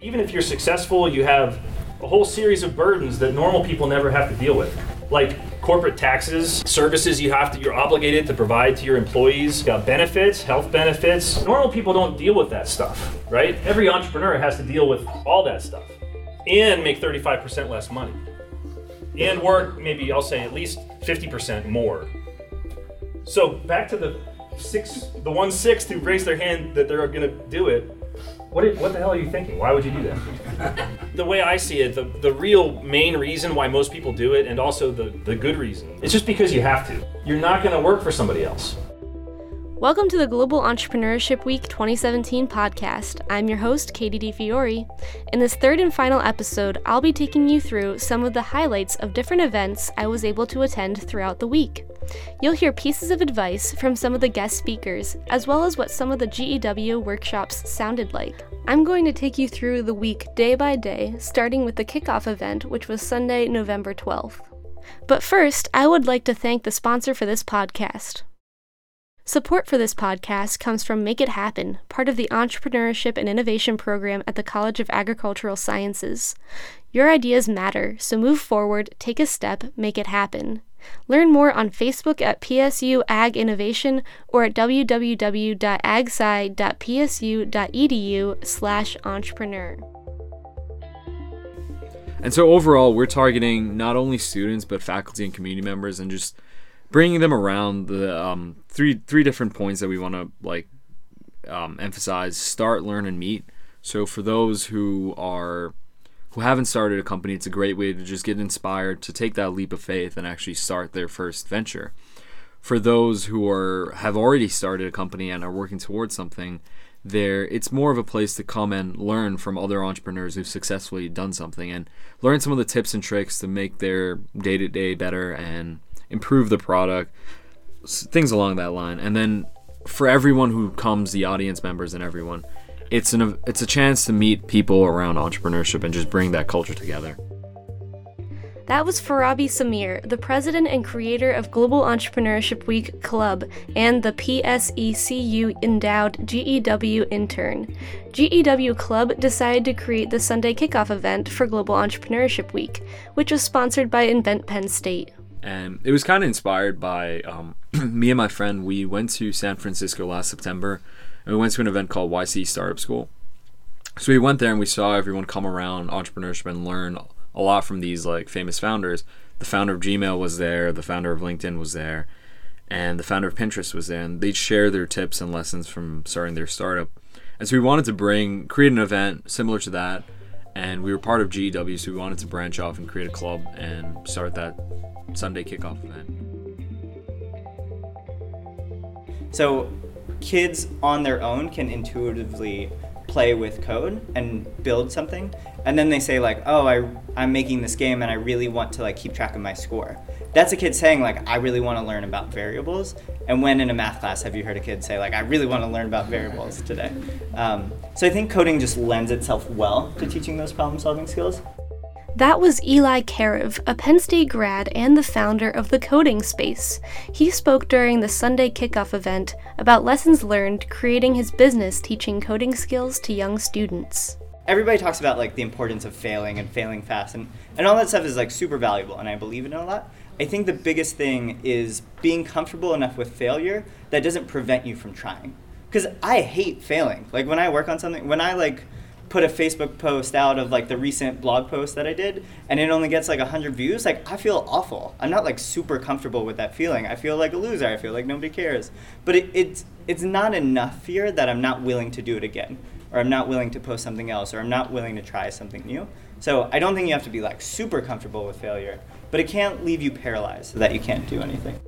Even if you're successful, you have a whole series of burdens that normal people never have to deal with. Like corporate taxes, services you have to you're obligated to provide to your employees, got benefits, health benefits. Normal people don't deal with that stuff, right? Every entrepreneur has to deal with all that stuff and make 35% less money. And work maybe I'll say at least 50% more. So back to the six the one sixth who raised their hand that they're gonna do it what, did, what the hell are you thinking? Why would you do that? the way I see it, the, the real main reason why most people do it, and also the, the good reason, it's just because you have to. You're not going to work for somebody else. Welcome to the Global Entrepreneurship Week 2017 podcast. I'm your host, Katie DiFiore. In this third and final episode, I'll be taking you through some of the highlights of different events I was able to attend throughout the week. You'll hear pieces of advice from some of the guest speakers, as well as what some of the GEW workshops sounded like. I'm going to take you through the week day by day, starting with the kickoff event, which was Sunday, November 12th. But first, I would like to thank the sponsor for this podcast. Support for this podcast comes from Make It Happen, part of the Entrepreneurship and Innovation program at the College of Agricultural Sciences. Your ideas matter, so move forward, take a step, make it happen. Learn more on Facebook at PSU Ag Innovation or at www.agsci.psu.edu slash entrepreneur. And so overall, we're targeting not only students but faculty and community members, and just bringing them around the um, three three different points that we want to like um, emphasize: start, learn, and meet. So for those who are who haven't started a company, it's a great way to just get inspired to take that leap of faith and actually start their first venture. For those who are have already started a company and are working towards something, there it's more of a place to come and learn from other entrepreneurs who've successfully done something and learn some of the tips and tricks to make their day-to-day better and improve the product things along that line and then for everyone who comes the audience members and everyone it's an it's a chance to meet people around entrepreneurship and just bring that culture together. That was Farabi Samir, the president and creator of Global Entrepreneurship Week Club and the PSECU endowed GEW intern. GEW Club decided to create the Sunday kickoff event for Global Entrepreneurship Week, which was sponsored by Invent Penn State. And it was kind of inspired by um, me and my friend. We went to San Francisco last September and we went to an event called YC Startup School. So we went there and we saw everyone come around entrepreneurship and learn a lot from these like famous founders. The founder of Gmail was there, the founder of LinkedIn was there, and the founder of Pinterest was there. And they'd share their tips and lessons from starting their startup. And so we wanted to bring create an event similar to that. And we were part of GEW, so we wanted to branch off and create a club and start that Sunday kickoff event. So kids on their own can intuitively play with code and build something and then they say like oh I, i'm making this game and i really want to like keep track of my score that's a kid saying like i really want to learn about variables and when in a math class have you heard a kid say like i really want to learn about variables today um, so i think coding just lends itself well to teaching those problem solving skills that was Eli Karev, a Penn State grad and the founder of the Coding Space. He spoke during the Sunday kickoff event about lessons learned creating his business teaching coding skills to young students. Everybody talks about like the importance of failing and failing fast and, and all that stuff is like super valuable and I believe in it a lot. I think the biggest thing is being comfortable enough with failure that doesn't prevent you from trying. Because I hate failing. Like when I work on something, when I like put a Facebook post out of like the recent blog post that I did and it only gets like 100 views, like I feel awful. I'm not like super comfortable with that feeling. I feel like a loser. I feel like nobody cares. But it, it's it's not enough fear that I'm not willing to do it again or I'm not willing to post something else or I'm not willing to try something new. So I don't think you have to be like super comfortable with failure, but it can't leave you paralyzed so that you can't do anything.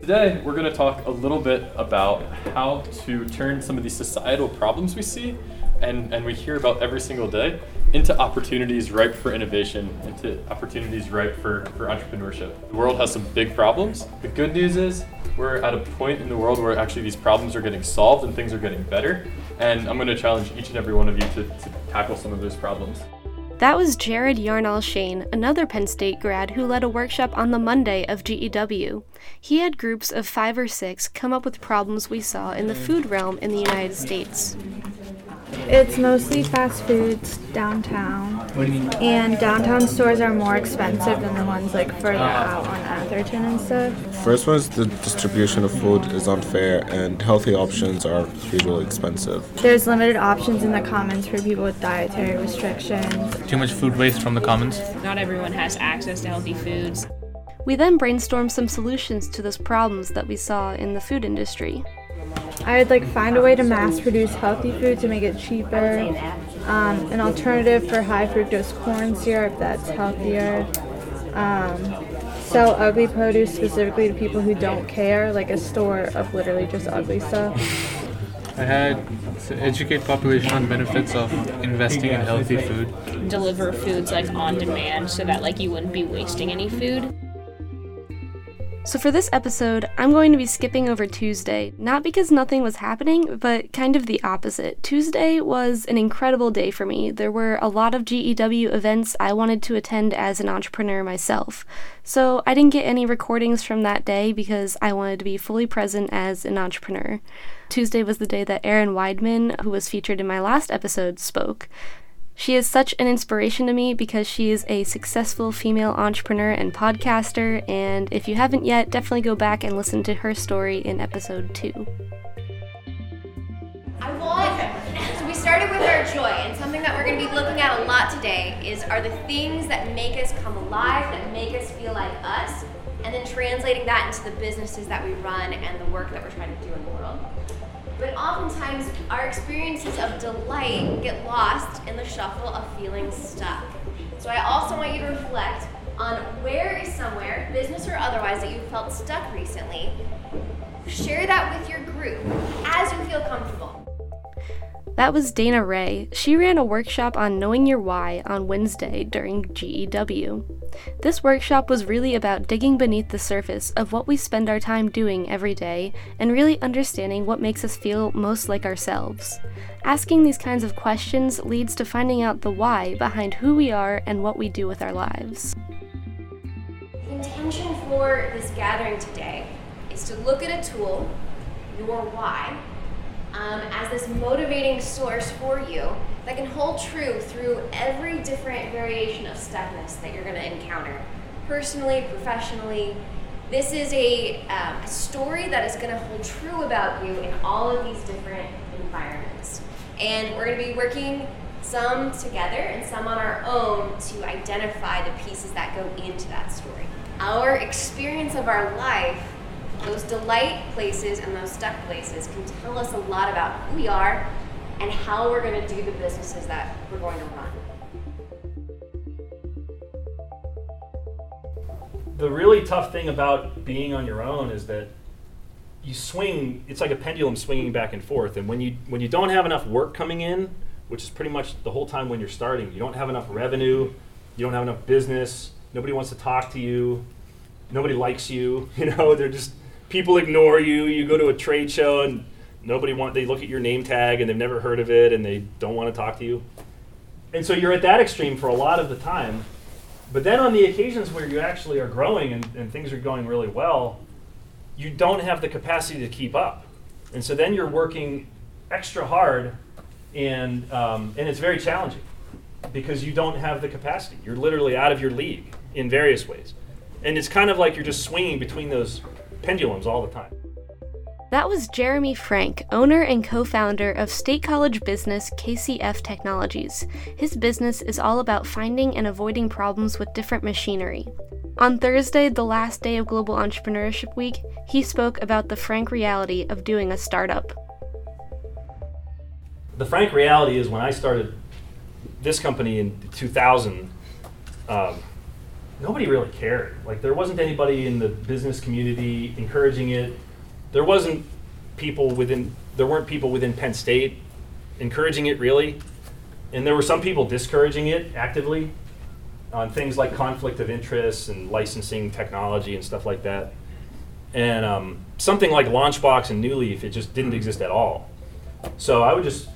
Today, we're going to talk a little bit about how to turn some of these societal problems we see and, and we hear about every single day into opportunities ripe for innovation, into opportunities ripe for, for entrepreneurship. The world has some big problems. The good news is we're at a point in the world where actually these problems are getting solved and things are getting better. And I'm going to challenge each and every one of you to, to tackle some of those problems. That was Jared Yarnall Shane, another Penn State grad who led a workshop on the Monday of GEW. He had groups of five or six come up with problems we saw in the food realm in the United States. It's mostly fast foods downtown. What do you mean? And downtown stores are more expensive than the ones like further out on Atherton and stuff. First one is the distribution of food is unfair and healthy options are usually expensive. There's limited options in the commons for people with dietary restrictions. Too much food waste from the commons. Not everyone has access to healthy foods. We then brainstormed some solutions to those problems that we saw in the food industry. I would like find a way to mass produce healthy food to make it cheaper. Um, an alternative for high fructose corn syrup that's healthier. Um, sell ugly produce specifically to people who don't care, like a store of literally just ugly stuff. I had to educate population on benefits of investing in healthy food. Deliver foods like on demand so that like you wouldn't be wasting any food. So, for this episode, I'm going to be skipping over Tuesday, not because nothing was happening, but kind of the opposite. Tuesday was an incredible day for me. There were a lot of GEW events I wanted to attend as an entrepreneur myself. So, I didn't get any recordings from that day because I wanted to be fully present as an entrepreneur. Tuesday was the day that Erin Weidman, who was featured in my last episode, spoke. She is such an inspiration to me because she is a successful female entrepreneur and podcaster, and if you haven't yet, definitely go back and listen to her story in episode 2. I want, so we started with our joy, and something that we're going to be looking at a lot today is are the things that make us come alive, that make us feel like us, and then translating that into the businesses that we run and the work that we're trying to do in the world. Oftentimes, our experiences of delight get lost in the shuffle of feeling stuck. So I also want you to reflect on where is somewhere, business or otherwise, that you felt stuck recently. Share that with your group as you feel comfortable. That was Dana Ray. She ran a workshop on knowing your why on Wednesday during GEW. This workshop was really about digging beneath the surface of what we spend our time doing every day and really understanding what makes us feel most like ourselves. Asking these kinds of questions leads to finding out the why behind who we are and what we do with our lives. The intention for this gathering today is to look at a tool, your why, um, as this motivating source for you that can hold true through every different variation of stuckness that you're going to encounter, personally, professionally. This is a, um, a story that is going to hold true about you in all of these different environments. And we're going to be working some together and some on our own to identify the pieces that go into that story. Our experience of our life those delight places and those stuck places can tell us a lot about who we are and how we're going to do the businesses that we're going to run. The really tough thing about being on your own is that you swing it's like a pendulum swinging back and forth and when you when you don't have enough work coming in which is pretty much the whole time when you're starting you don't have enough revenue you don't have enough business nobody wants to talk to you nobody likes you you know they're just people ignore you. You go to a trade show and nobody want they look at your name tag and they've never heard of it and they don't want to talk to you. And so you're at that extreme for a lot of the time. But then on the occasions where you actually are growing and, and things are going really well, you don't have the capacity to keep up. And so then you're working extra hard and um, and it's very challenging because you don't have the capacity. You're literally out of your league in various ways. And it's kind of like you're just swinging between those pendulums all the time. That was Jeremy Frank, owner and co founder of State College business KCF Technologies. His business is all about finding and avoiding problems with different machinery. On Thursday, the last day of Global Entrepreneurship Week, he spoke about the frank reality of doing a startup. The frank reality is when I started this company in 2000, um, nobody really cared. Like there wasn't anybody in the business community encouraging it. There wasn't people within there weren't people within Penn State encouraging it really. And there were some people discouraging it actively on things like conflict of interest and licensing technology and stuff like that. And um, something like Launchbox and New Leaf, it just didn't exist at all. So I would just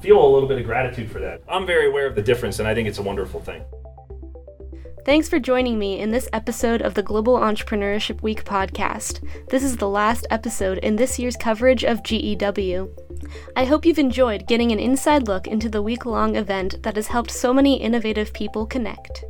feel a little bit of gratitude for that. I'm very aware of the difference, and I think it's a wonderful thing. Thanks for joining me in this episode of the Global Entrepreneurship Week podcast. This is the last episode in this year's coverage of GEW. I hope you've enjoyed getting an inside look into the week long event that has helped so many innovative people connect.